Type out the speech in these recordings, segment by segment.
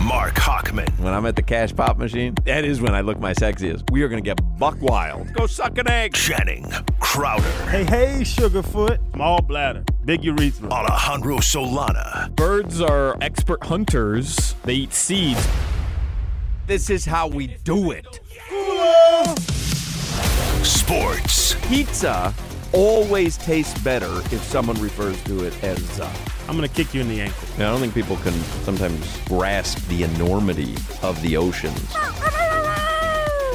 Marc Hochman. When I'm at the cash pop machine, that is when I look my sexiest. We are going to get buck wild. Go suck an egg. Channing Crowder. Hey, hey, Sugarfoot. Small bladder, big urethra. Alejandro Solana. Birds are expert hunters. They eat seeds. This is how we do it. Sports. Pizza always tastes better if someone refers to it as uh, I'm going to kick you in the ankle. I don't think people can sometimes grasp the enormity of the oceans.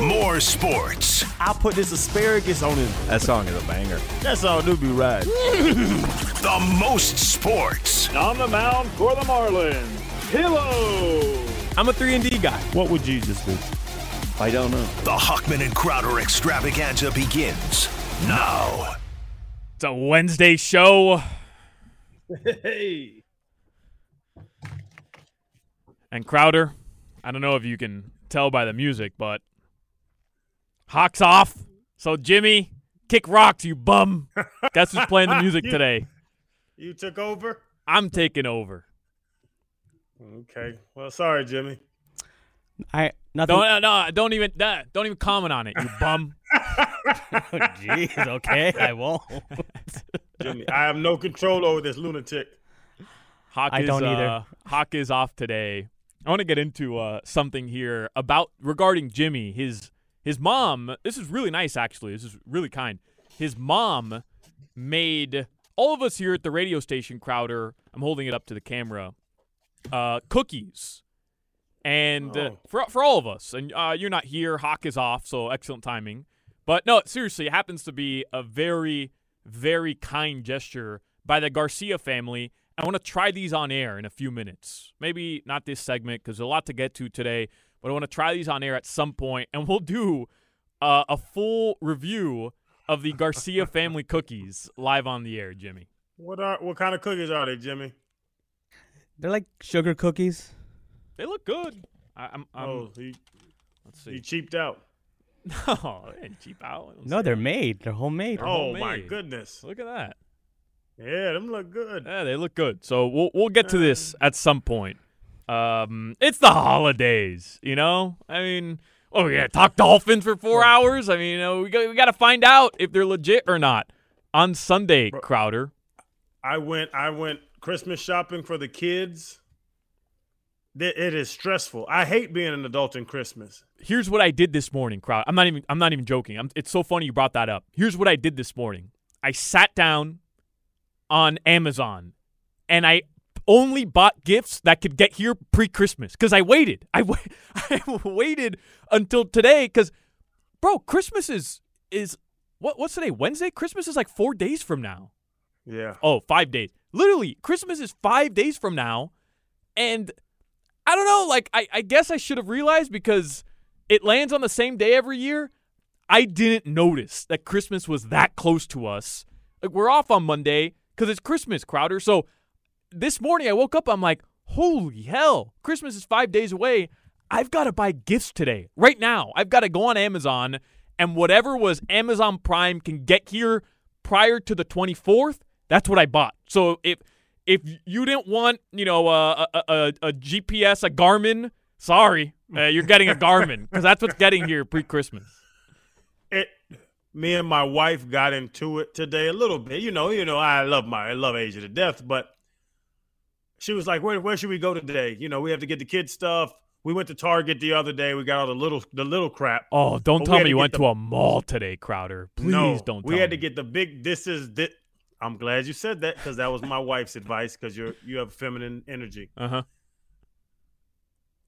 More sports. I'll put this asparagus on it. That song is a banger. That's all do be right. The most sports. On the mound for the Marlins, Pillow. I'm a 3 and D guy. What would you just do? I don't know. The Hochman and Crowder extravaganza begins now. It's a Wednesday show. Hey. And Crowder, I don't know if you can tell by the music, but Hawks off. So Jimmy, kick rocks, you bum. Guess who's playing the music You- today? You took over? I'm taking over. Okay. Well, sorry, Jimmy. I nothing. Don't no, don't even uh, don't even comment on it, you bum. Jeez, okay, I won't. Jimmy, I have no control over this lunatic. Hawk I is, don't either. Uh, Hawk is off today. I want to get into uh, something here about regarding Jimmy. His his mom. This is really nice, actually. This is really kind. His mom made all of us here at the radio station, Crowder. I'm holding it up to the camera. Uh, cookies, and uh, Oh. for for all of us. And uh, you're not here. Hawk is off, so excellent timing. But no, seriously, it happens to be a very, very kind gesture by the Garcia family. I want to try these on air in a few minutes. Maybe not this segment because there's a lot to get to today, but I want to try these on air at some point, and we'll do uh, a full review of the Garcia family cookies live on the air, Jimmy. What are what kind of cookies are they, Jimmy? They're like sugar cookies. They look good. I, I'm, I'm oh, he, let's see. He cheaped out. No, they ain't cheap out. I don't No, see they're made. They're homemade. They're oh my goodness. Look at that. Yeah, them look good. Yeah, they look good. So we'll we'll get to this at some point. Um, it's the holidays, you know. I mean, oh yeah, talk Dolphins for four hours. I mean, you know, we got we got to find out if they're legit or not on Sunday. Crowder, I went I went Christmas shopping for the kids. It is stressful. I hate being an adult in Christmas. here's what I did this morning. Crowd, I'm not even I'm not even joking. I'm, it's so funny you brought that up. Here's what I did this morning. I sat down on Amazon, and I only bought gifts that could get here pre-Christmas because I waited. I, wa- I waited until today because, bro, Christmas is is what what's today? Wednesday. Christmas is like four days from now. Yeah. Oh, five days. Literally, Christmas is five days from now. And I don't know, like, I, I guess I should have realized because it lands on the same day every year. I didn't notice that Christmas was that close to us. Like, we're off on Monday because it's Christmas, Crowder. So this morning I woke up, I'm like, holy hell, Christmas is five days away. I've got to buy gifts today, right now. I've got to go on Amazon and whatever was Amazon Prime can get here prior to the 24th. That's what I bought. So if if you didn't want, you know, a, a, a GPS, a Garmin, sorry, uh, you're getting a Garmin because that's what's getting here pre-Christmas. It me and my wife got into it today a little bit. You know, you know, I love my I love Asia to death, but she was like, "Where where should we go today? You know, we have to get the kids stuff. We went to Target the other day. We got all the little the little crap. Oh, don't But tell me you went the- to a mall today, Crowder. Please no, don't. We had to get the big. This is this. I'm glad you said that because that was my wife's advice because you're you have feminine energy. Uh huh.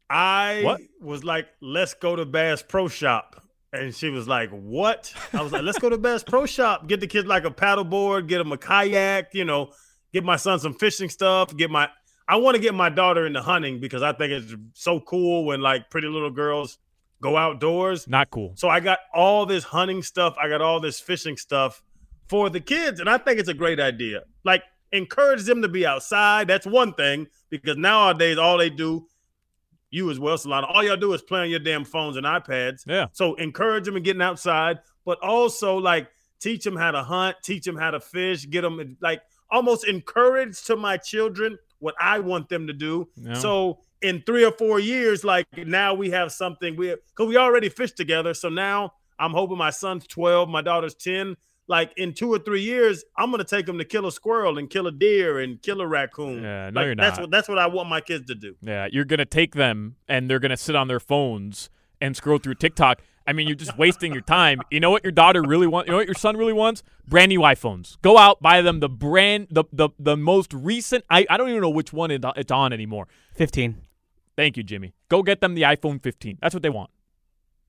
I What? was like, let's go to Bass Pro Shop. And she was like, what? I was like, let's go to Bass Pro Shop. Get the kids like a paddleboard, get them a kayak, you know, get my son some fishing stuff, get my I want to get my daughter into hunting because I think it's so cool when like pretty little girls go outdoors. Not cool. So I got all this hunting stuff, I got all this fishing stuff for the kids, and I think it's a great idea. Like encourage them to be outside. That's one thing because nowadays all they do, you as well, Solana, all y'all do is play on your damn phones and iPads. Yeah. So encourage them in getting outside, but also like teach them how to hunt, teach them how to fish, get them like almost encourage to my children what I want them to do. Yeah. So in three or four years, like now we have something we because we already fished together. So now I'm hoping my son's 12, my daughter's 10. Like in two or three years, I'm gonna take them to kill a squirrel and kill a deer and kill a raccoon. Yeah, no, Like, you're not. That's what that's what I want my kids to do. Yeah, you're gonna take them and they're gonna sit on their phones and scroll through TikTok. I mean, you're just wasting your time. You know what your daughter really wants? You know what your son really wants? Brand new iPhones. Go out, buy them the brand, the the, the most recent. I, I don't even know which one it's on anymore. 15. Thank you, Jimmy. Go get them the iPhone 15. That's what they want.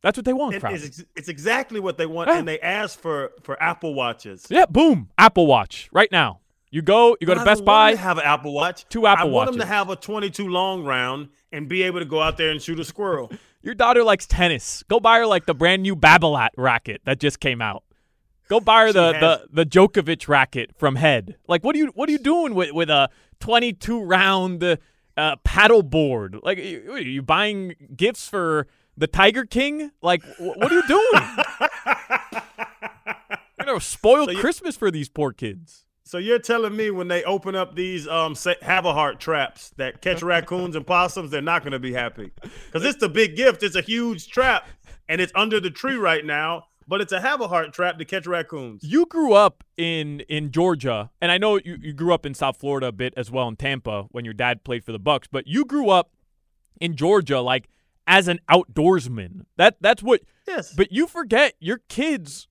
That's what they want, Crowder. it's, it's exactly what they want, Yeah. and they ask for for Apple watches. Yeah, boom. Apple Watch right now. You go, you go But to I Best Buy. have an Apple Watch. Two Apple I want them to have a 22 long round and be able to go out there and shoot a squirrel. Your daughter likes tennis. Go buy her like the brand new Babolat racket that just came out. Go buy her the, has- the the Djokovic racket from Head. Like, what are you what are you doing with with a 22 round uh, paddle board? Like, you're you buying gifts for the Tiger King? Like, wh- what are you doing? you know, spoiled So Christmas for these poor kids. So you're telling me when they open up these um say, have a heart traps that catch raccoons and possums, they're not going to be happy because it's the big gift. It's a huge trap, and it's under the tree right now. But it's a have a heart trap to catch raccoons. You grew up in in Georgia, and I know you, you grew up in South Florida a bit as well in Tampa when your dad played for the Bucs, but you grew up in Georgia like as an outdoorsman. That that's what Yes. But you forget your kids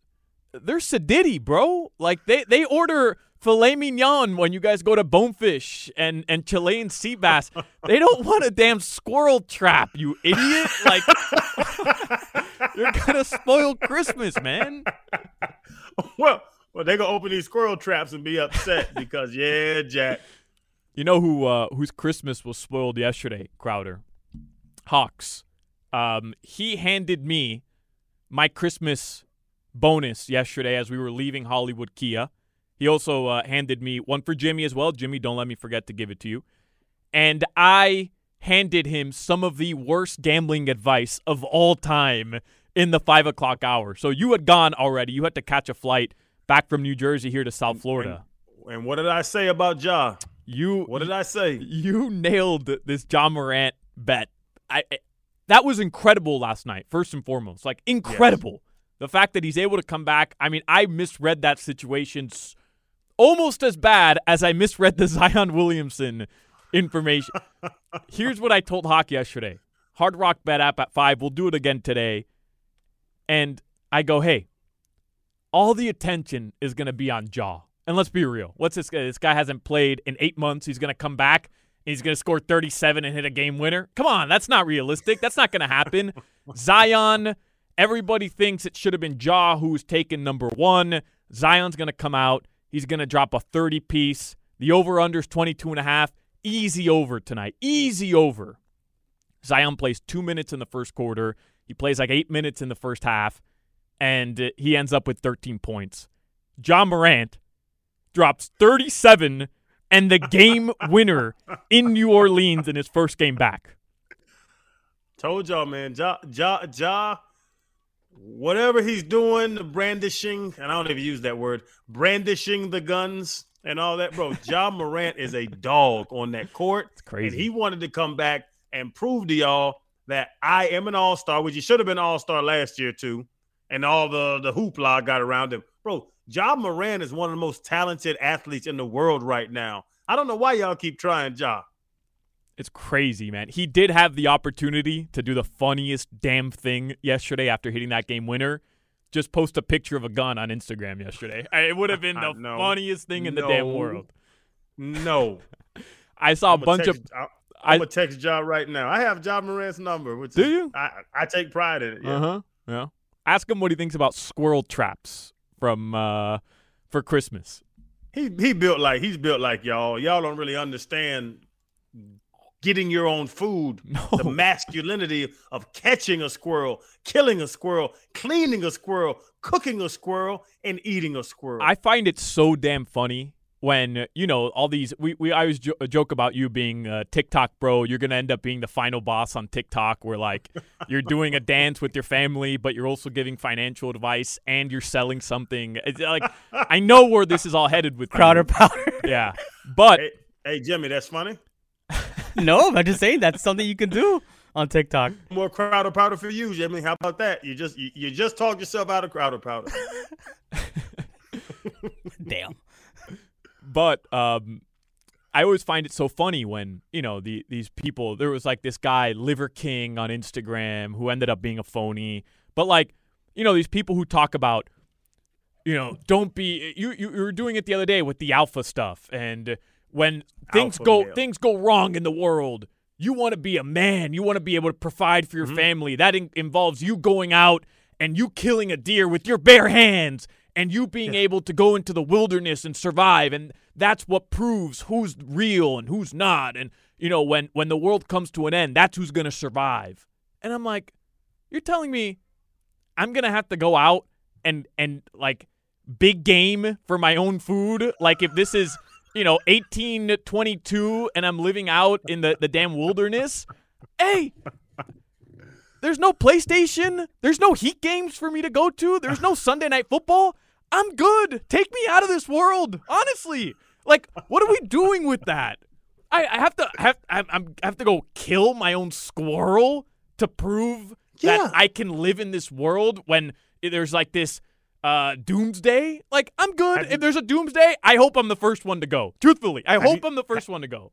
they're sedity, bro. Like they they order filet mignon when you guys go to Bonefish and and Chilean sea bass. they don't want a damn squirrel trap, you idiot. Like you're gonna spoil Christmas, man. well, well, they gonna open these squirrel traps and be upset because yeah, Jack. You know who uh, whose Christmas was spoiled yesterday, Crowder? Hawks. Um, he handed me my Christmas bonus yesterday as we were leaving Hollywood Kia. He also uh, handed me one for Jimmy as well. Jimmy, don't let me forget to give it to you. And I handed him some of the worst gambling advice of all time in the five o'clock hour. So you had gone already. You had to catch a flight back from New Jersey here to South Florida. And what did I say about Ja? You What did I say? you nailed this Ja Morant bet. I- that was incredible last night. First and foremost, like incredible. The fact that he's able to come back. I mean, I misread that situation almost as bad as I misread the Zion Williamson information. Here's what I told Hawk yesterday. Hard Rock Bet app at five. We'll do it again today. And I go, hey, all the attention is going to be on Ja. And let's be real. What's this guy? This guy hasn't played in eight months. He's going to come back. He's going to score 37 and hit a game winner. Come on, that's not realistic. That's not going to happen. Zion, everybody thinks it should have been Ja who's taken number one. Zion's going to come out. He's going to drop a 30 piece. The over under is 22 and a half. Easy over tonight. Easy over. Zion plays two minutes in the first quarter. He plays like eight minutes in the first half, and uh, he ends up with 13 points. Ja Morant drops 37 and the game winner in New Orleans in his first game back. Told y'all, man. Ja, Ja, Ja, whatever he's doing, the brandishing, and I don't even use that word, brandishing the guns and all that, bro. Ja Morant is a dog on that court. It's crazy. And he wanted to come back and prove to y'all that I am an all star, which he should have been all star last year, too. And all the, the hoopla got around him. Bro, Ja Morant is one of the most talented athletes in the world right now. I don't know why y'all keep trying Ja. It's crazy, man. He did have the opportunity to do the funniest damn thing yesterday after hitting that game winner. Just post a picture of a gun on Instagram yesterday. It would have been the No. funniest thing in the damn world. No. I saw a I'ma bunch text, of. I'm gonna text Ja right now. I have Ja Morant's number. Which Do is, you? I, I take pride in it. Yeah. Uh huh. Yeah. Ask him what he thinks about squirrel traps from uh for Christmas. He he built like he's built like y'all. Y'all don't really understand getting your own food, the masculinity of catching a squirrel, killing a squirrel, cleaning a squirrel, cooking a squirrel, and eating a squirrel. I find it so damn funny when you know all these. We we I always jo- joke about you being a TikTok bro. You're gonna end up being the final boss on TikTok, where like you're doing a dance with your family, but you're also giving financial advice and you're selling something. It's like I know where this is all headed with you. Crowder powder. Yeah, but hey, hey Jimmy, that's funny. no, I'm just saying that's something you can do on TikTok. More crowder powder for you, Jimmy. How about that? You just you, you just talk yourself out of crowder powder. Damn. But um I always find it so funny when you know the these people. There was like this guy Liver King on Instagram who ended up being a phony. But like you know these people who talk about you know don't be you you, you were doing it the other day with the alpha stuff and when things Alpha go male. things go wrong in the world you want to be a man you want to be able to provide for your Mm-hmm. family that in- involves you going out and you killing a deer with your bare hands and you being able to go into the wilderness and survive and that's what proves who's real and who's not and you know when when the world comes to an end that's who's going to survive and i'm like you're telling me i'm going to have to go out and and like big game for my own food like if this is you know 1822 and i'm living out in the the damn wilderness hey there's no PlayStation. There's no Heat games for me to go to. There's no Sunday night football. I'm good. Take me out of this world. Honestly, like, what are we doing with that? I, I have to have I'm, I'm, I have to go kill my own squirrel to prove Yeah. that I can live in this world when there's like this uh, doomsday. Like, I'm good. Have if there's a doomsday, I hope I'm the first one to go. Truthfully, I hope you- I'm the first one to go.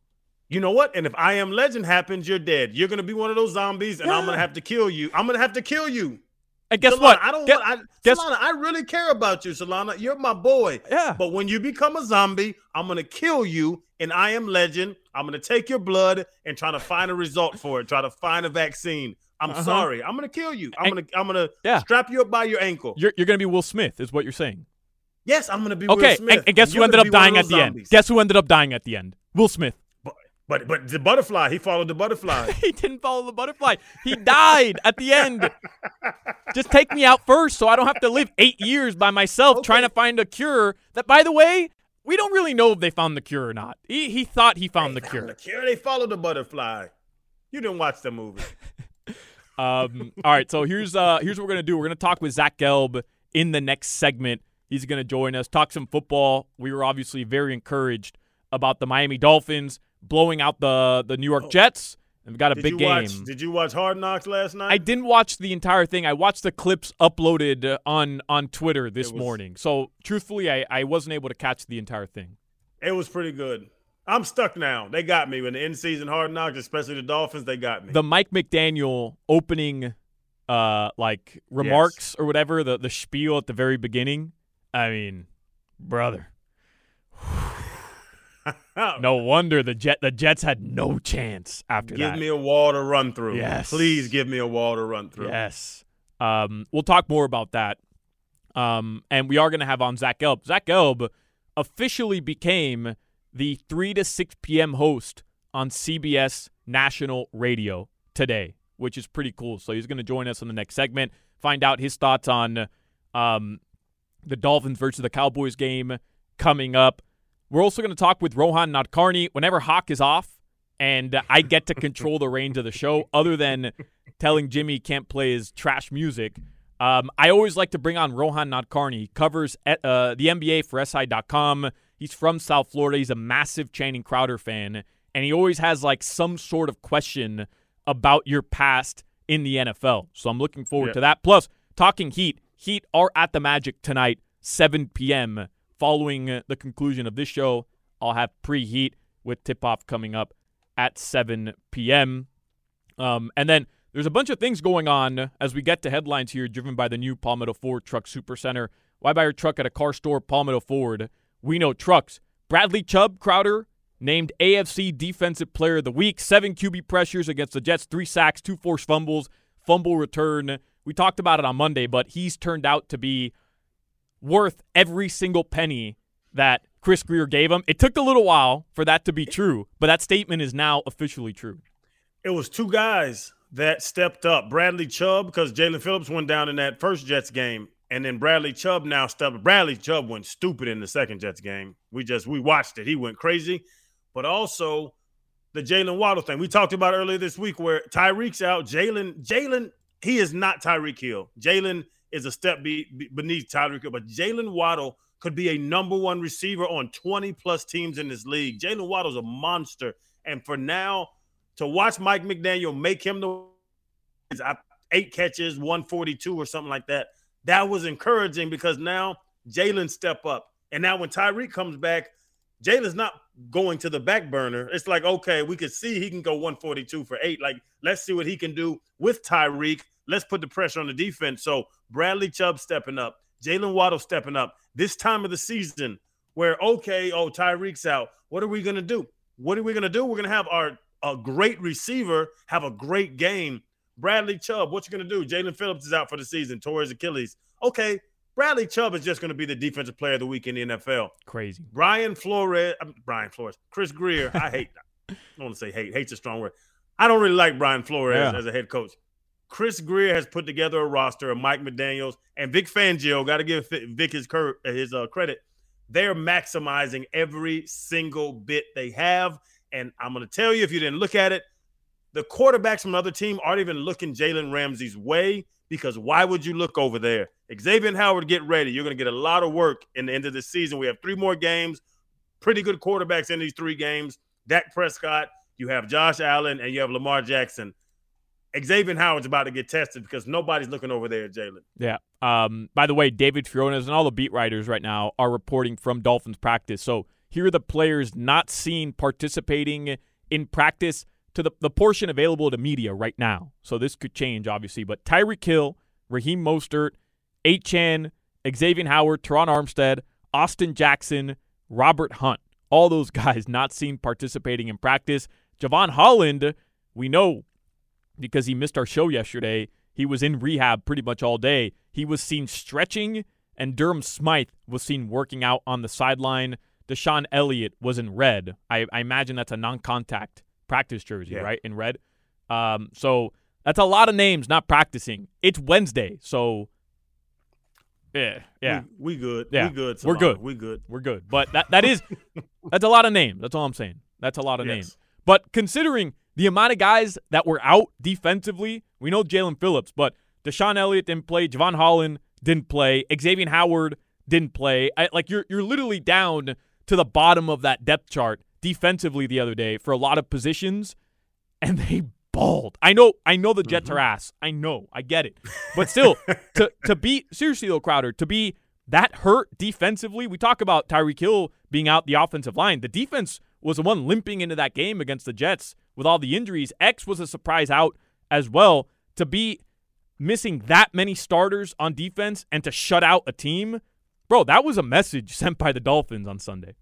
You know what? And if I am legend happens, you're dead. You're gonna be one of those zombies, and I'm gonna have to kill you. I'm gonna have to kill you. And guess Solana, what? I don't Guess-. I, guess- Solana, I really care about you, Solana. You're my boy. Yeah. But when you become a zombie, I'm gonna kill you, and I am legend. I'm gonna take your blood and try to find a result for it. Try to find a vaccine. I'm Uh-huh. sorry. I'm gonna kill you. I'm And- gonna. I'm gonna Yeah. strap you up by your ankle. You're, you're going to be Will Smith, is what you're saying. yes, I'm gonna be Will Okay, Smith. and, and guess who ended up dying at the end? Guess who ended up dying at the end? Will Smith. But but the butterfly. He followed the butterfly. he didn't follow the butterfly. He died at the end. Just take me out first so I don't have to live eight years by myself trying to find a cure. That, by the way, we don't really know if they found the cure or not. He, he thought he found the They cure. the cure. They followed the butterfly. You didn't watch the movie. Um, all right, so here's uh, here's what we're gonna do. We're gonna talk with Zach Gelb in the next segment. He's gonna join us, talk some football. We were obviously very encouraged about the Miami Dolphins blowing out the the New York Jets. And we got a Did big you game. watch? Did you watch Hard Knocks last night? I didn't watch the entire thing. I watched the clips uploaded uh, on on Twitter this was- morning. So truthfully, I, I wasn't able to catch the entire thing. It was pretty good. I'm stuck now. They got me when the end season Hard Knocks, especially the Dolphins. They got me. The Mike McDaniel opening, uh, like remarks or whatever, the the spiel at the very beginning. I mean, brother. No wonder the jet the Jets had no chance after give that. Give me a wall to run through. Yes. please give me a wall to run through. Yes. Um, we'll talk more about that. Um, and we are going to have on Zach Gelb. Zach Gelb officially became the 3 to 6 p.m. host on CBS National Radio today, which is pretty cool. So he's going to join us in the next segment, find out his thoughts on um, the Dolphins versus the Cowboys game coming up. We're also going to talk with Rohan Nadkarni whenever Hawk is off and I get to control the reins of the show, other than telling Jimmy he can't play his trash music. Um, I always like to bring on Rohan Nadkarni. He covers at, uh, the NBA for SI.com. He's from South Florida. He's a massive Channing Crowder fan, and he always has like some sort of question about your past in the NFL. So I'm looking forward Yeah. to that. Plus, talking Heat. Heat are at the Magic tonight, 7 p.m. Following uh, the conclusion of this show, I'll have pre-Heat with tip-off coming up at 7 p.m. Um, and then there's a bunch of things going on as we get to headlines here, driven by the new Palmetto Ford Truck Super Center. Why buy your truck at a car store, Palmetto Ford? We know trucks. Bradley Chubb Crowder named AFC Defensive Player of the Week. Seven QB pressures against the Jets, three sacks, two forced fumbles, fumble return. We talked about it on Monday, but he's turned out to be worth every single penny that Chris Grier gave him. It took a little while for that to be true, but that statement is now officially true. It was two guys that stepped up. Bradley Chubb, because Jaelan Phillips went down in that first Jets game, and then Bradley Chubb now stepped. Bradley Chubb went stupid in the second Jets game. We just we watched it. He went crazy, but also the Jalen Waddle thing we talked about earlier this week, where Tyreek's out. Jalen Jalen he is not Tyreek Hill. Jalen is a step be, be beneath Tyreek but Jalen Waddle could be a number one receiver on 20 plus teams in this league. Jalen Waddle's a monster. And for now, to watch Mike McDaniel make him the eight catches, 142 or something like that, that was encouraging because now Jalen step up. And now when Tyreek comes back, Jalen's not going to the back burner. It's like, okay, we could see he can go 142 for eight. Like, let's see what he can do with Tyreek. Let's put the pressure on the defense. So Bradley Chubb stepping up, Jalen Waddle stepping up. This time of the season, where okay, oh Tyreek's out. What are we gonna do? What are we gonna do? We're gonna have our a great receiver have a great game. Bradley Chubb, what you gonna do? Jaelan Phillips is out for the season, tore his Achilles. Okay, Bradley Chubb is just going to be the defensive player of the week in the NFL. Crazy. Brian Flores, Brian Flores, Chris Grier. I hate. I don't want to say hate. Hate's a strong word. I don't really like Brian Flores Yeah. as a head coach. Chris Grier has put together a roster of Mike McDaniel's and Vic Fangio. Got to give Vic his cur- his uh, credit. They're maximizing every single bit they have, and I'm going to tell you if you didn't look at it, the quarterbacks from another team aren't even looking Jalen Ramsey's way because why would you look over there? Xavier Howard, get ready. You're going to get a lot of work in the end of the season. We have three more games, pretty good quarterbacks in these three games. Dak Prescott, you have Josh Allen, and you have Lamar Jackson. Xavier Howard's about to get tested because nobody's looking over there Jalen. Yeah. Um, by the way, David Furones and all the beat writers right now are reporting from Dolphins practice. So here are the players not seen participating in practice to the, the portion available to media right now. So this could change, obviously. But Tyreek Hill, Raheem Mostert, Chan, Xavier Howard, Terron Armstead, Austin Jackson, Robert Hunt. All those guys not seen participating in practice. Javon Holland, we know because he missed our show yesterday. He was in rehab pretty much all day. He was seen stretching, and Durham Smythe was seen working out on the sideline. DeShon Elliott was in red. I, I imagine that's a non contact practice jersey, Yeah. right? In red. Um, so that's a lot of names not practicing. It's Wednesday, so yeah, yeah. We, we good. Yeah, We good. We're good. We good. We're good. But that that is that's a lot of names. That's all I'm saying. That's a lot of Yes. names. But considering the amount of guys that were out defensively, we know Jaelan Phillips, but DeShon Elliott didn't play. Jevon Holland didn't play. Xavier Howard didn't play. I, like you're you're literally down to the bottom of that depth chart defensively the other day for a lot of positions, and they balled. I know, I know the Jets mm-hmm. are ass. I know, I get it, but still, to to be seriously though, Crowder, to be that hurt defensively. We talk about Tyreek Hill being out the offensive line. The defense was the one limping into that game against the Jets with all the injuries. X was a surprise out as well. To be missing that many starters on defense and to shut out a team, bro, that was a message sent by the Dolphins on Sunday.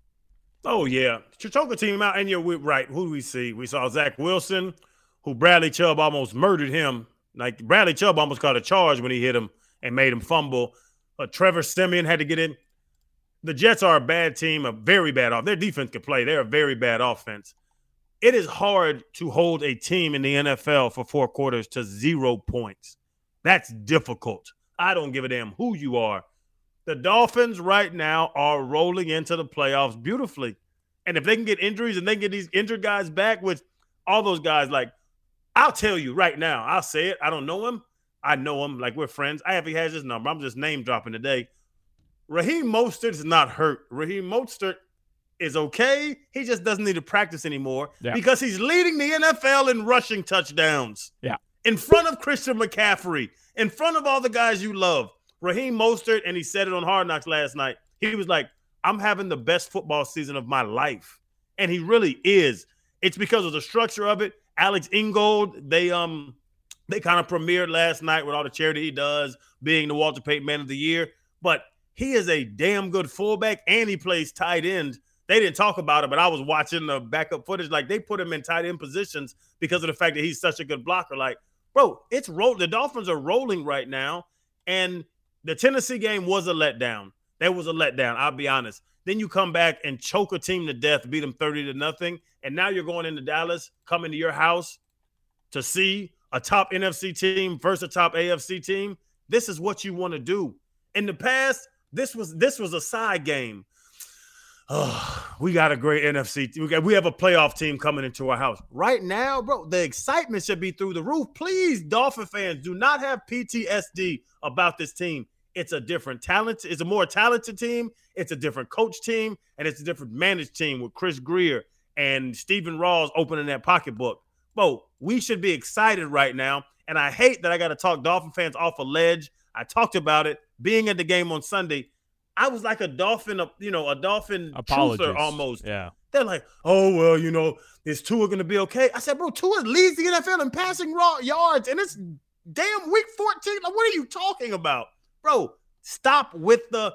Oh yeah, Chichoka team out, and you're right. Who do we see? We saw Zach Wilson, who Bradley Chubb almost murdered him. Like Bradley Chubb almost caught a charge when he hit him and made him fumble. Uh, Trevor Siemian had to get in. The Jets are a bad team, a very bad off. Their defense can play. They're a very bad offense. It is hard to hold a team in the NFL for four quarters to zero points. That's difficult. I don't give a damn who you are. The Dolphins right now are rolling into the playoffs beautifully. And if they can get injuries and they get these injured guys back with all those guys, like I'll tell you right now, I'll say it. I don't know him. I know him. Like we're friends. I have he has his number. I'm just name dropping today. Raheem Mostert is not hurt. Raheem Mostert is okay. He just doesn't need to practice anymore Yeah. because he's leading the NFL in rushing touchdowns Yeah. in front of Christian McCaffrey, in front of all the guys you love. Raheem Mostert, and he said it on Hard Knocks last night. He was like, I'm having the best football season of my life. And he really is. it's because of the structure of it. Alec Ingold, they um they kind of premiered last night with all the charity he does, being the Walter Payton Man of the Year. But he is a damn good fullback and he plays tight end. They didn't talk about it, but I was watching the backup footage. Like they put him in tight end positions because of the fact that he's such a good blocker. Like, bro, it's roll. The Dolphins are rolling right now, and the Tennessee game was a letdown. That was a letdown. I'll be honest. Then you come back and choke a team to death, beat them thirty to nothing, and now you're going into Dallas, coming to your house to see a top NFC team versus a top AFC team. This is what you want to do. In the past, this was this was a side game. Oh, we got a great NFC. We got we have a playoff team coming into our house right now, bro. The excitement should be through the roof. Please, Dolphin fans, do not have PTSD about this team. It's a different talent. It's a more talented team. It's a different coach team, and it's a different managed team with Chris Grier and Stephen Ross opening that pocketbook. Bro, we should be excited right now. And I hate that I got to talk Dolphin fans off a ledge. I talked about it being at the game on Sunday. I was like a dolphin, you know, a dolphin truther almost. Yeah. They're like, oh well, you know, is Tua to be okay? I said, bro, Tua leads the NFL in passing raw yards, and it's damn week 14. Like, what are you talking about, bro? Stop with the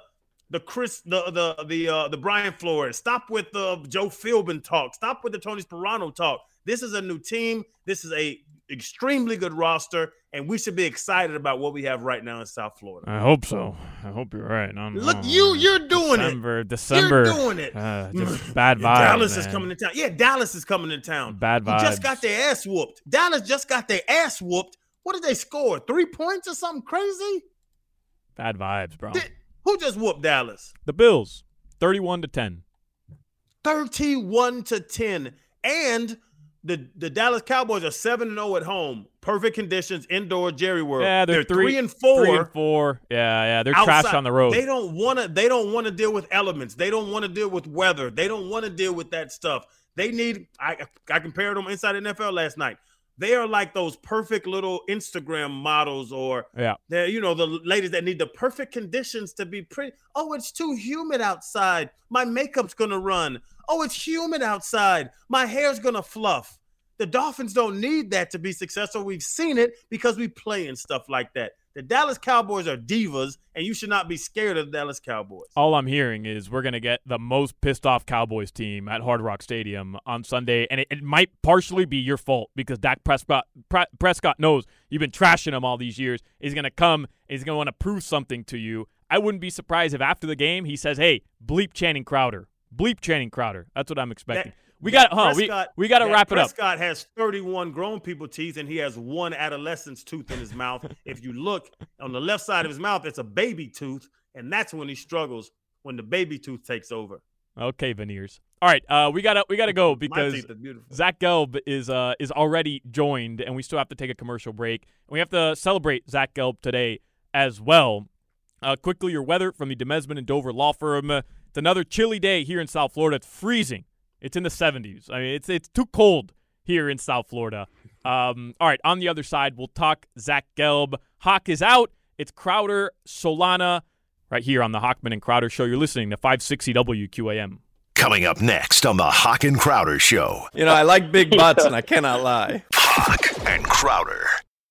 the Chris, the the the uh, the Brian Flores. Stop with the Joe Philbin talk. Stop with the Tony Sparano talk. This is a new team. This is a extremely good roster, and we should be excited about what we have right now in South Florida. I hope so. I hope you're right. Look, know. you you're doing December, it. December. You're doing it. Uh, just bad vibes. Dallas is coming to town. Yeah, Dallas is coming to town. Bad Who just got their ass whooped. Dallas just got their ass whooped. What did they score? Three points or something crazy? Bad vibes, bro. Did- who just whooped Dallas? The Bills, thirty-one to ten. 31 to 10. And the, the Dallas Cowboys are 7 and 0 at home. Perfect conditions, indoor Jerry World. Yeah, they're, three, and four. Three and four. Yeah, yeah. They're outside. trash on the road. They don't want to. They don't want to deal with elements. They don't want to deal with weather. They don't want to deal with that stuff. They need. I I compared them inside NFL last night. They are like those perfect little Instagram models, or yeah. they're you know the ladies that need the perfect conditions to be pretty. Oh, it's too humid outside. My makeup's gonna run. Oh, it's humid outside. My hair's gonna fluff. The Dolphins don't need that to be successful. We've seen it because we play and stuff like that. The Dallas Cowboys are divas, and you should not be scared of the Dallas Cowboys. All I'm hearing is we're going to get the most pissed off Cowboys team at Hard Rock Stadium on Sunday, and it, it might partially be your fault because Dak Prescott Pre- Prescott knows you've been trashing him all these years. He's going to come, he's going to want to prove something to you. I wouldn't be surprised if after the game he says, "Hey, bleep Channing Crowder, bleep Channing Crowder." That's what I'm expecting. That- we got, huh? We Prescott- we got to wrap it up. Prescott has 31 grown people teeth, and he has one adolescent's tooth in his mouth. if you look on the left side of his mouth, it's a baby tooth, and that's when he struggles when the baby tooth takes over. Okay, veneers. All right, uh, we gotta we gotta go because teeth are beautiful. Zach Gelb is uh is already joined, and we still have to take a commercial break. And we have to celebrate Zach Gelb today as well. Uh, quickly, your weather from the Demesman and Dover Law Firm. It's another chilly day here in South Florida. It's freezing. It's in the 70s. I mean, it's it's too cold here in South Florida. Um, all right, on the other side, we'll talk Zach Gelb. Hawk is out. It's Crowder, Solana, right here on the Hochman and Crowder Show. You're listening to 560 WQAM. Coming up next on the Hawk and Crowder Show. You know, I like big butts, and I cannot lie. Hawk and Crowder.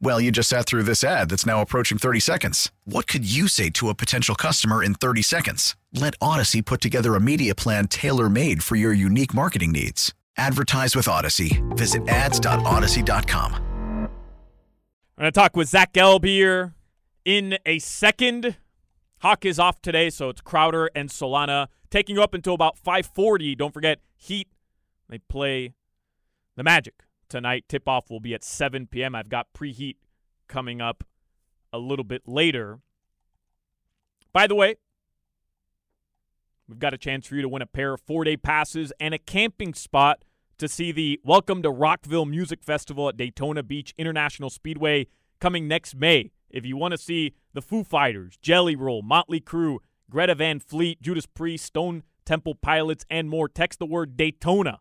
Well, you just sat through this ad that's now approaching 30 seconds. What could you say to a potential customer in 30 seconds? Let Odyssey put together a media plan tailor made for your unique marketing needs. Advertise with Odyssey. Visit ads.odyssey.com. I'm going to talk with Zach Gelb here in a second. Hawk is off today, so it's Crowder and Solana taking you up until about 5:40. Don't forget Heat. They play the Magic tonight. Tip off will be at 7 p.m. I've got preheat coming up a little bit later. By the way, we've got a chance for you to win a pair of four-day passes and a camping spot to see the Welcome to Rockville Music Festival at Daytona Beach International Speedway coming next May. If you want to see the Foo Fighters, Jelly Roll, Motley Crue, Greta Van Fleet, Judas Priest, Stone Temple Pilots, and more, text the word Daytona.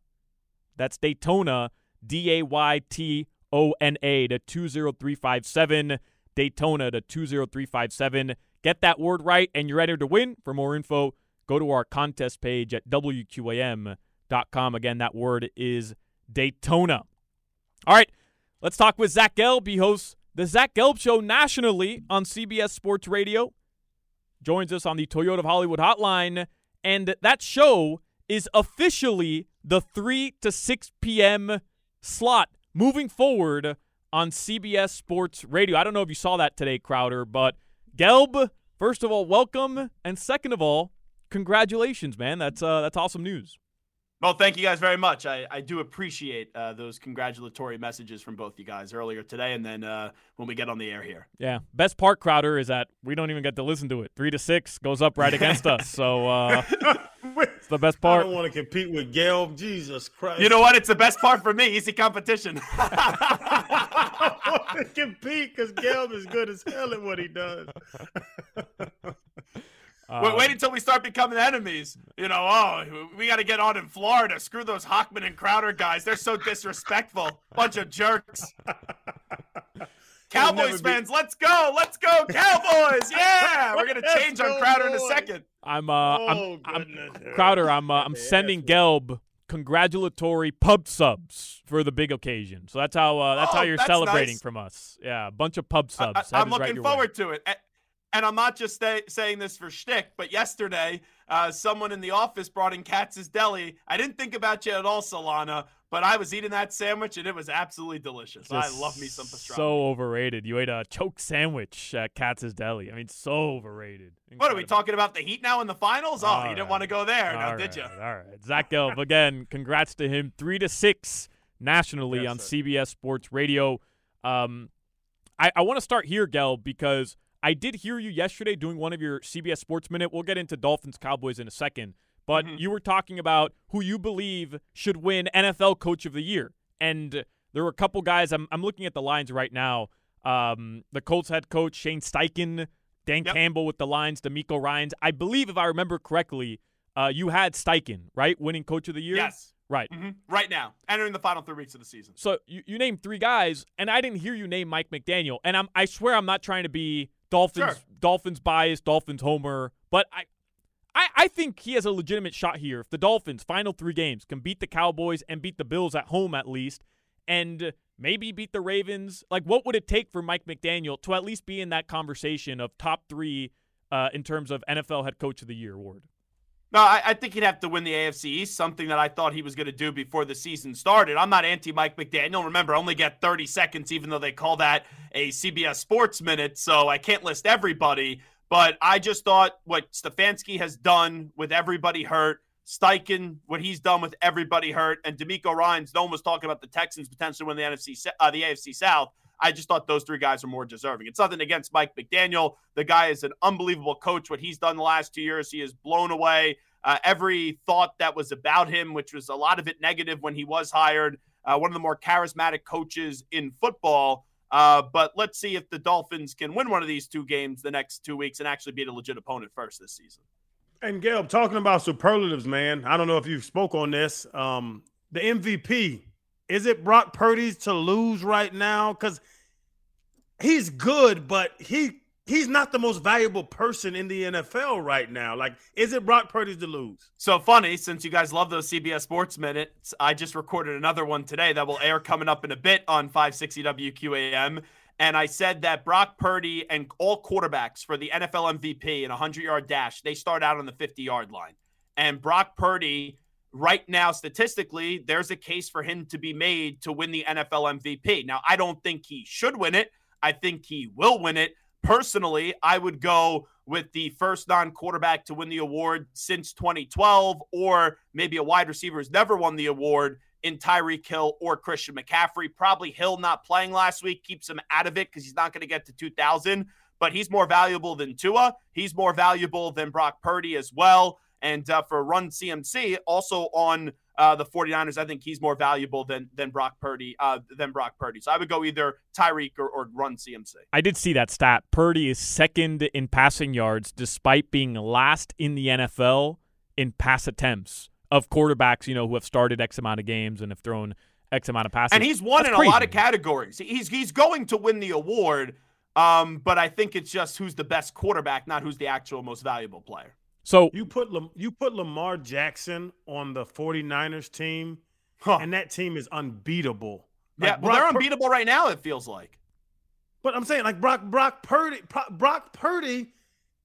That's Daytona, D A Y T O N A, to 20357. Daytona to 20357. Get that word right, and you're ready to win. For more info, go to our contest page at WQAM.com. Again, that word is Daytona. All right, let's talk with Zach Gelb. He hosts the Zach Gelb Show nationally on CBS Sports Radio. Joins us on the Toyota of Hollywood hotline, and that show is officially the 3 to 6 p.m. slot moving forward on CBS Sports Radio. I don't know if you saw that today, Crowder, but Gelb, first of all, welcome, and second of all, congratulations, man. That's uh, that's awesome news. Well, thank you guys very much. I, I do appreciate uh, those congratulatory messages from both you guys earlier today and then uh, when we get on the air here. Yeah. Best part, Crowder, is that we don't even get to listen to it. Three to six goes up right against us. So uh, it's the best part. I don't want to compete with Gelb. Jesus Christ. You know what? It's the best part for me. Easy competition. I want to compete because Gelb is good as hell at what he does. Uh, wait, wait, until we start becoming enemies. You know, oh, we got to get on in Florida. Screw those Hochman and Crowder guys. They're so disrespectful. Bunch of jerks. Cowboys fans, let's go. Let's go, Cowboys. Yeah. We're going to change on Crowder in a second. I'm, uh, oh, I'm, I'm Crowder, I'm, uh, I'm sending Gelb congratulatory pub subs for the big occasion. So that's how uh, that's oh, how you're that's celebrating nice. from us. Yeah, a bunch of pub subs. I, am looking right forward way. to it. And I'm not just stay, saying this for shtick, but yesterday, uh, someone in the office brought in Katz's Deli. I didn't think about you at all, Solana, but I was eating that sandwich and it was absolutely delicious. Just I love me some pastrami. So overrated. You ate a choke sandwich at Katz's Deli. I mean, so overrated. Incredible. What are we talking about? The Heat now in the finals? Oh, All you right. didn't want to go there, now All did you? All right, Zach Gelb again. Congrats to him. Three to six nationally Yes, on sir. CBS Sports Radio. Um, I, I want to start here, Gelb, because I did hear you yesterday doing one of your CBS Sports Minute. We'll get into Dolphins Cowboys in a second, but Mm-hmm. you were talking about who you believe should win NFL Coach of the Year, and there were a couple guys. I'm I'm looking at the lines right now. Um, the Colts head coach Shane Steichen, Dan Yep. Campbell with the lines, DeMeco Ryans. I believe, if I remember correctly, uh, you had Steichen, right, winning Coach of the Year. Yes. Right. hmm Right now, entering the final three weeks of the season. So you, you named three guys, and I didn't hear you name Mike McDaniel. And I'm I swear I'm not trying to be Dolphins Sure. Dolphins bias, Dolphins homer, but I, I I think he has a legitimate shot here. If the Dolphins final three games can beat the Cowboys and beat the Bills at home at least, and maybe beat the Ravens, like what would it take for Mike McDaniel to at least be in that conversation of top three uh, in terms of NFL Head Coach of the Year award? No, I, I think he'd have to win the AFC East, something that I thought he was going to do before the season started. I'm not anti Mike McDaniel. Remember, I only get 30 seconds, even though they call that a CBS Sports Minute, so I can't list everybody. But I just thought what Stefanski has done with everybody hurt, Steichen, what he's done with everybody hurt, and DeMeco Ryans, no one was talking about the Texans potentially win the NFC, uh, the AFC South. I just thought those three guys are more deserving. It's nothing against Mike McDaniel. The guy is an unbelievable coach. What he's done the last two years, he has blown away uh, every thought that was about him, which was a lot of it negative when he was hired. Uh, one of the more charismatic coaches in football. Uh, but let's see if the Dolphins can win one of these two games the next two weeks and actually beat a legit opponent first this season. And Gelb, talking about superlatives, man. I don't know if you spoke on this. Um, the MVP is it Brock Purdy's to lose right now? Because he's good, but he he's not the most valuable person in the NFL right now. Like, is it Brock Purdy's to lose? So funny, since you guys love those CBS Sports Minutes, I just recorded another one today that will air coming up in a bit on 560 WQAM. And I said that Brock Purdy and all quarterbacks for the NFL MVP in a 100 yard dash, they start out on the 50 yard line. And Brock Purdy, right now, statistically, there's a case for him to be made to win the NFL MVP. Now, I don't think he should win it. I think he will win it. Personally, I would go with the first non quarterback to win the award since 2012, or maybe a wide receiver who's never won the award in Tyreek Hill or Christian McCaffrey. Probably Hill not playing last week keeps him out of it because he's not going to get to 2,000, but he's more valuable than Tua. He's more valuable than Brock Purdy as well. And uh, for Run CMC, also on uh, the 49ers, I think he's more valuable than than Brock Purdy uh, than Brock Purdy. So I would go either Tyreek or, or run CMC. I did see that stat. Purdy is second in passing yards despite being last in the NFL in pass attempts of quarterbacks, you know, who have started X amount of games and have thrown X amount of passes. And he's won That's in crazy. a lot of categories. He's he's going to win the award. Um, but I think it's just who's the best quarterback, not who's the actual most valuable player. So you put Lam- you put Lamar Jackson on the 49ers team, and that team is unbeatable. yeah, Like well, they're Brock Pur- unbeatable right now. It feels like. But I'm saying like Brock Brock Purdy Brock Purdy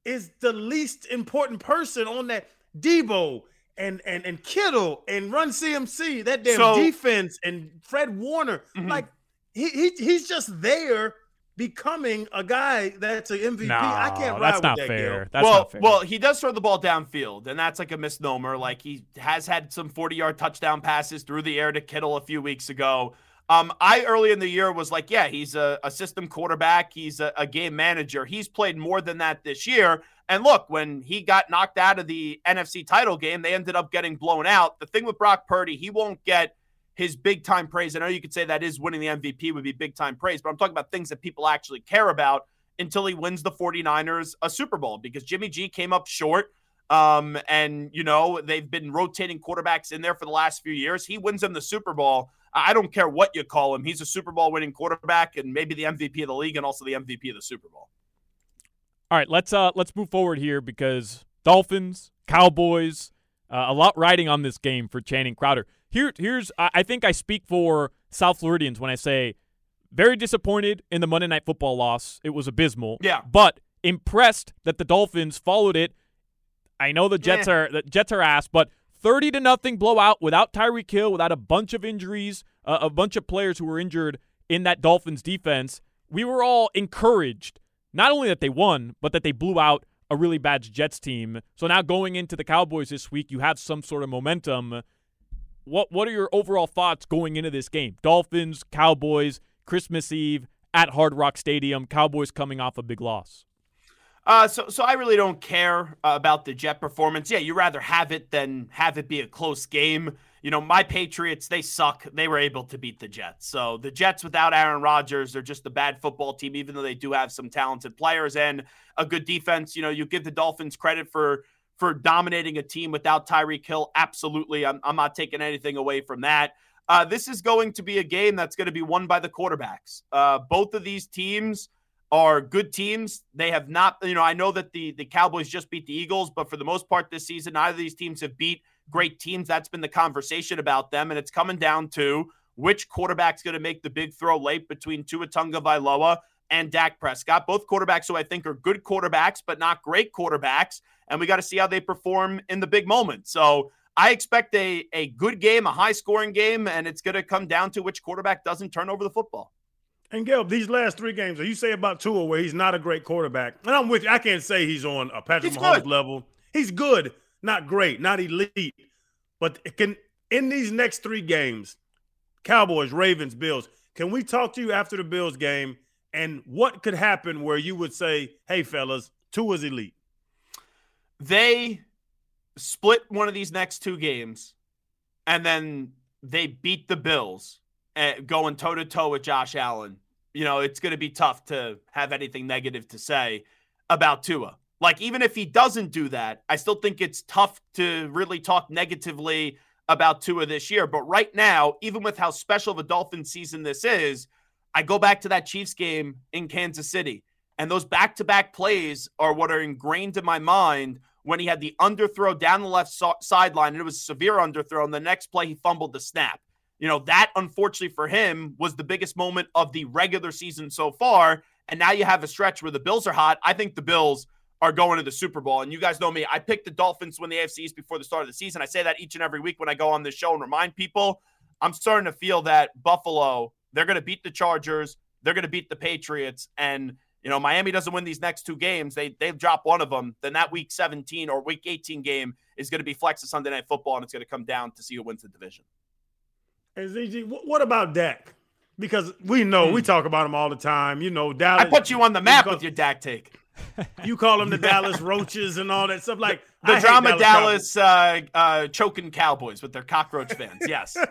is the least important person on that Deebo and and and Kittle and Run CMC that damn So- defense and Fred Warner Mhm. like he, he he's just there becoming a guy that's an MVP. I can't No, ride that's with not that fair. Gil. That's well, not fair. well, he does throw the ball downfield, and that's like a misnomer. Like he has had some 40 yard touchdown passes through the air to Kittle a few weeks ago. Um, I early in the year was like, yeah, he's a, a system quarterback. He's a, a game manager. He's played more than that this year. And look, when he got knocked out of the NFC title game, they ended up getting blown out. The thing with Brock Purdy, he won't get his big time praise. I know you could say that is winning the MVP would be big time praise, but I'm talking about things that people actually care about until he wins the 49ers a Super Bowl because Jimmy G came up short. Um, and you know, they've been rotating quarterbacks in there for the last few years. He wins them the Super Bowl. I don't care what you call him. He's a Super Bowl winning quarterback and maybe the MVP of the league and also the MVP of the Super Bowl. All right, let's uh let's move forward here because Dolphins, Cowboys, uh, a lot riding on this game for Channing Crowder. Here, here's I, I think I speak for South Floridians when I say very disappointed in the Monday Night Football loss. It was abysmal. Yeah. but impressed that the Dolphins followed it. I know the Jets Eh. are the Jets are ass, but thirty to nothing blowout without Tyreek Hill, without a bunch of injuries, uh, a bunch of players who were injured in that Dolphins defense. We were all encouraged not only that they won, but that they blew out a really bad Jets team. So now going into the Cowboys this week, you have some sort of momentum. What what are your overall thoughts going into this game? Dolphins, Cowboys, Christmas Eve at Hard Rock Stadium. Cowboys coming off a big loss. Uh, so, so I really don't care uh, about the Jet performance. Yeah, you rather have it than have it be a close game. You know, my Patriots, they suck. They were able to beat the Jets. So the Jets without Aaron Rodgers, they're just a bad football team, even though they do have some talented players and a good defense. You know, you give the Dolphins credit for for dominating a team without Tyreek Hill. Absolutely. I'm, I'm not taking anything away from that. Uh, this is going to be a game that's going to be won by the quarterbacks. Uh, both of these teams are good teams. They have not, you know, I know that the the Cowboys just beat the Eagles, but for the most part this season, neither of these teams have beat great teams. That's been the conversation about them, and it's coming down to which quarterback's going to make the big throw late between Tua Tagovailoa and Dak Prescott. Both quarterbacks who I think are good quarterbacks, but not great quarterbacks, and we got to see how they perform in the big moment. So. I expect a, a good game, a high scoring game, and it's going to come down to which quarterback doesn't turn over the football. And Gail, these last three games, you say about Tua where he's not a great quarterback, and I'm with you. I can't say he's on a Patrick He's Mahomes good. level. He's good, not great, not elite. But can in these next three games, Cowboys, Ravens, Bills. Can we talk to you after the Bills game and what could happen where you would say, "Hey, fellas, Tua's elite"? They split one of these next two games and then they beat the Bills uh, going toe to toe with Josh Allen, you know, it's going to be tough to have anything negative to say about Tua. Like, even if he doesn't do that, I still think it's tough to really talk negatively about Tua this year. But right now, even with how special of a Dolphin season this is, I go back to that Chiefs game in Kansas City. And those back to back plays are what are ingrained in my mind when he had the underthrow down the left so- sideline. And it was a severe underthrow. And the next play, he fumbled the snap. You know, that unfortunately for him was the biggest moment of the regular season so far. And now you have a stretch where the Bills are hot. I think the Bills are going to the Super Bowl. And you guys know me, I picked the Dolphins win the AFC East before the start of the season. I say that each and every week when I go on this show and remind people. I'm starting to feel that Buffalo, they're going to beat the Chargers, they're going to beat the Patriots, and you know Miami doesn't win these next two games, they they drop one of them. Then that Week 17 or Week 18 game is going to be flex of Sunday Night Football, and it's going to come down to see who wins the division. And ZG, what about Dak? Because we know we talk about him all the time. You know, Dallas. I put you on the map with your Dak take. You call them the Dallas Roaches and all that stuff. Like the I hate drama Dallas Dallas, uh, uh, choking Cowboys with their cockroach fans. Yes.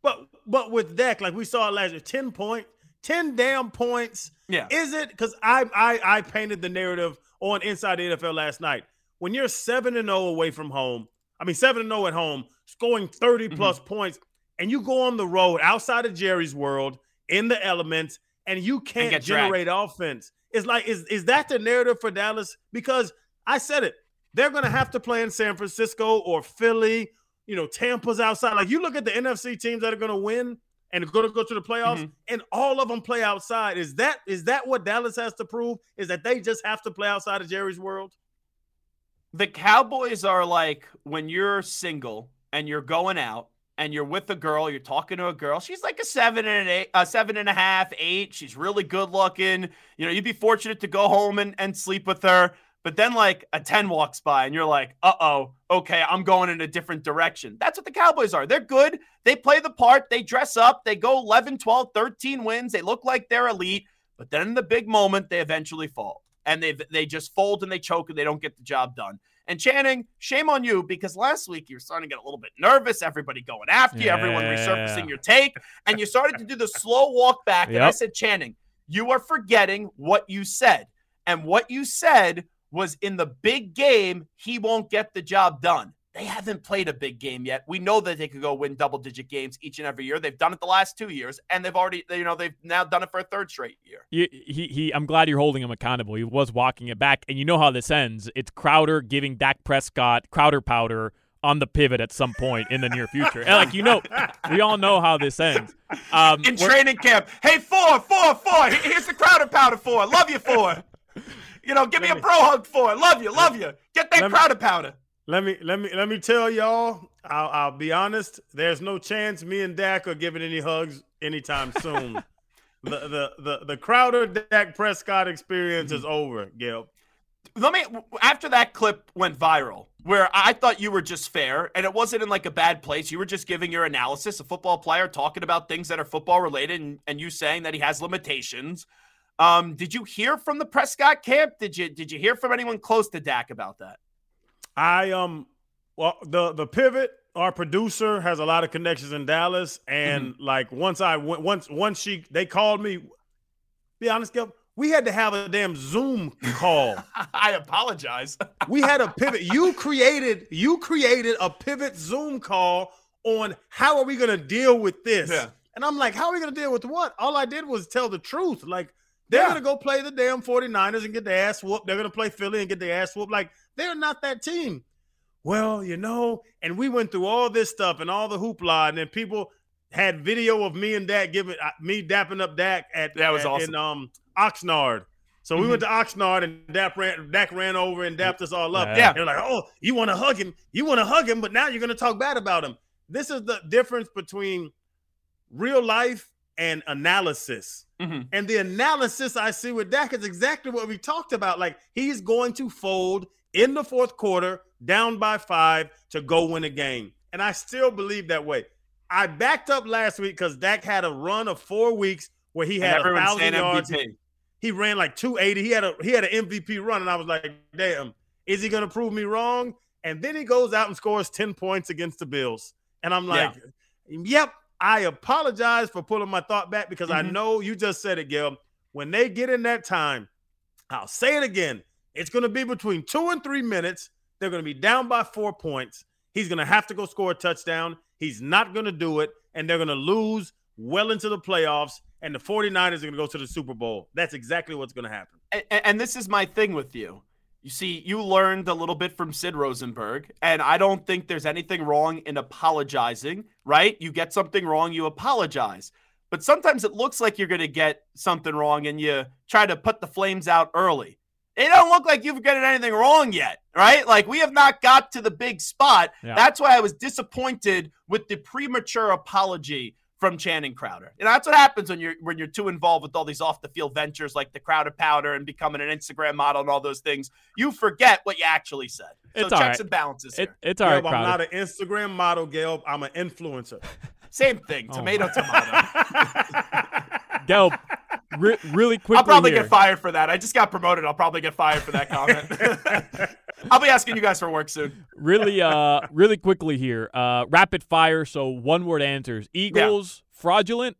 But but with Dak, like we saw last year, ten point, ten damn points. Yeah. Is it? Because I I I painted the narrative on Inside the NFL last night. When you're seven and zero away from home, I mean seven and zero at home, scoring 30 plus mm-hmm. points, and you go on the road outside of Jerry's world in the elements, and you can't dragged. generate offense. It's like is is that the narrative for Dallas? Because I said it, they're going to have to play in San Francisco or Philly. You know, Tampa's outside. Like you look at the NFC teams that are going to win and are going to go to the playoffs, Mhm. and all of them play outside. Is that is that what Dallas has to prove? Is that they just have to play outside of Jerry's world? the Cowboys are like when you're single and you're going out and you're with a girl, you're talking to a girl. She's like a seven and an eight, a seven and a half, eight. She's really good looking. You know, you'd be fortunate to go home and, and sleep with her. But then like a 10 walks by and you're like, uh oh, okay, I'm going in a different direction. That's what the Cowboys are. They're good. They play the part. They dress up. They go 11, 12, 13 wins. They look like they're elite. But then in the big moment, they eventually fall and they they just fold and they choke and they don't get the job done. And Channing, shame on you because last week you were starting to get a little bit nervous. Everybody going after you, everyone Yeah. resurfacing your take, and you started to do the slow walk back. And I said, Channing, you are forgetting what you said. And what you said was in the big game, he won't get the job done. They haven't played a big game yet. We know that they could go win double digit games each and every year. They've done it the last two years, and they've already, you know, they've now done it for a third straight year. You, he, he, I'm glad you're holding him accountable. He was walking it back, and you know how this ends. It's Crowder giving Dak Prescott Crowder powder on the pivot at some point in the near future. And like you know, we all know how this ends. Um, in training camp. Hey, four, four, four. Here- Here's the Crowder powder four. Love you four. You know, give me a bro hug four. Love you, love you. Get that me- Crowder powder. Let me let me let me tell y'all. I'll, I'll be honest. There's no chance me and Dak are giving any hugs anytime soon. the, the the the Crowder Dak Prescott experience is mm-hmm. over, Gil. Let me. After that clip went viral, where I thought you were just fair, and it wasn't in like a bad place. You were just giving your analysis, a football player talking about things that are football related, and, and you saying that he has limitations. Um, did you hear from the Prescott camp? Did you did you hear from anyone close to Dak about that? I um well the the pivot our producer has a lot of connections in Dallas and like once I went once once she they called me be honest Gil, we had to have a damn Zoom call. I apologize. we had a pivot you created you created a pivot Zoom call on how are we going to deal with this? Yeah. And I'm like how are we going to deal with what? All I did was tell the truth. Like they're Yeah. going to go play the damn 49ers and get their ass whooped. They're going to play Philly and get their ass whooped. Like they're not that team. Well, you know, and we went through all this stuff and all the hoopla, and then people had video of me and Dak giving uh, me dapping up Dak at That was at- awesome. in um Oxnard. So we went to Oxnard and Dak ran, Dak ran over and dapped us all up. Yeah. They're like, oh, you want to hug him? You want to hug him, but now you're going to talk bad about him. This is the difference between real life and analysis. Mhm. And the analysis I see with Dak is exactly what we talked about. Like he's going to fold in the fourth quarter, down by five to go win a game. And I still believe that way. I backed up last week because Dak had a run of four weeks where he had a thousand yards. MVP. He ran like 280. He had a he had an MVP run, and I was like, damn, is he gonna prove me wrong? And then he goes out and scores 10 points against the Bills. And I'm like, yep, I apologize for pulling my thought back because I Mhm. know you just said it, Gil. When they get in that time, I'll say it again. It's going to be between two and three minutes. They're going to be down by four points. He's going to have to go score a touchdown. He's not going to do it. And they're going to lose well into the playoffs. And the 49ers are going to go to the Super Bowl. That's exactly what's going to happen. and, and this is my thing with you. You see, you learned a little bit from Sid Rosenberg, and I don't think there's anything wrong in apologizing, right? You get something wrong, you apologize. But sometimes it looks like you're going to get something wrong and you try to put the flames out early. It don't look like you've gotten anything wrong yet, right? Like we have not got to the big spot. Yeah. That's why I was disappointed with the premature apology from Channing Crowder. And that's what happens when you're when you're too involved with all these off the field ventures like the Crowder powder and becoming an Instagram model and all those things. You forget what you actually said. So It's checks all right. and balances here. It, it's all right, Gil, I'm not an Instagram model, Gail. I'm an influencer. Same thing. Oh Tomato, tomato. Gelb, Re- really quickly I'll probably here. get fired for that. I just got promoted. I'll probably get fired for that comment. I'll be asking you guys for work soon. really, uh, really quickly here. Uh, rapid fire. So one word answers. Eagles fraudulent.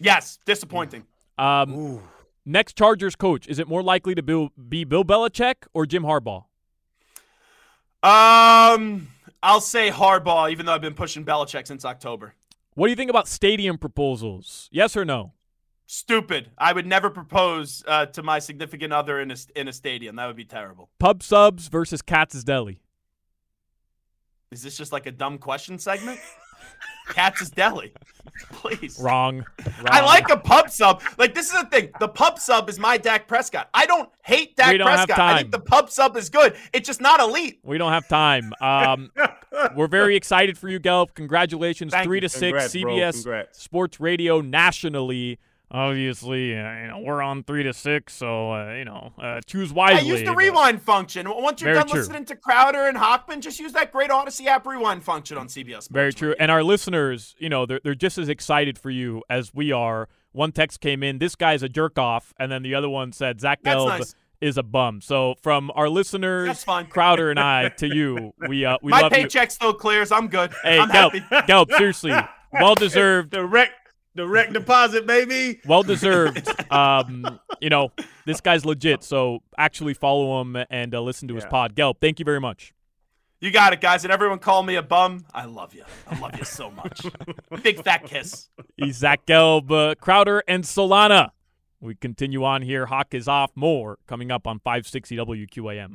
Yes, disappointing. Um, next Chargers coach. Is it more likely to be, be Bill Belichick or Jim Harbaugh? Um, I'll say Harbaugh, even though I've been pushing Belichick since October. What do you think about stadium proposals? Yes or no? Stupid. I would never propose uh, to my significant other in a in a stadium. That would be terrible. Pub subs versus Katz's Deli. Is this just like a dumb question segment? Katz's Deli. Please. Wrong. I like a pub sub. Like this is the thing. The pub sub is my Dak Prescott. I don't hate Dak We don't have Prescott. I think the pub sub is good. It's just not elite. We don't have time. Um, we're very excited for you, Gelb. Congratulations, Thank three you. to six, bro. CBS Congrats. Sports Radio nationally. Obviously, uh, you know we're on three to six, so uh, you know uh, choose I wisely. use the rewind function. Once you're done true. listening to Crowder and Hochman, just use that great Audacy app rewind function on CBS. Sports Very true. And our listeners, you know, they're, they're just as excited for you as we are. One text came in, this guy's a jerk off. And then the other one said, Zach Gelb nice. is a bum. So from our listeners, Crowder and I, to you, we, uh, we My love you. paycheck still clears. I'm good. Hey, I'm Gelb, happy. Gelb, seriously, well deserved. Direct, direct deposit, baby. Well deserved. um, you know, this guy's legit. So actually follow him and uh, listen to his Yeah. pod. Gelb, thank you very much. You got it, guys. And everyone call me a bum. I love you. I love you so much. Big fat kiss. He's Zach Gelb, uh, Crowder, and Solana. We continue on here. Hawk is off. More coming up on 560 WQAM.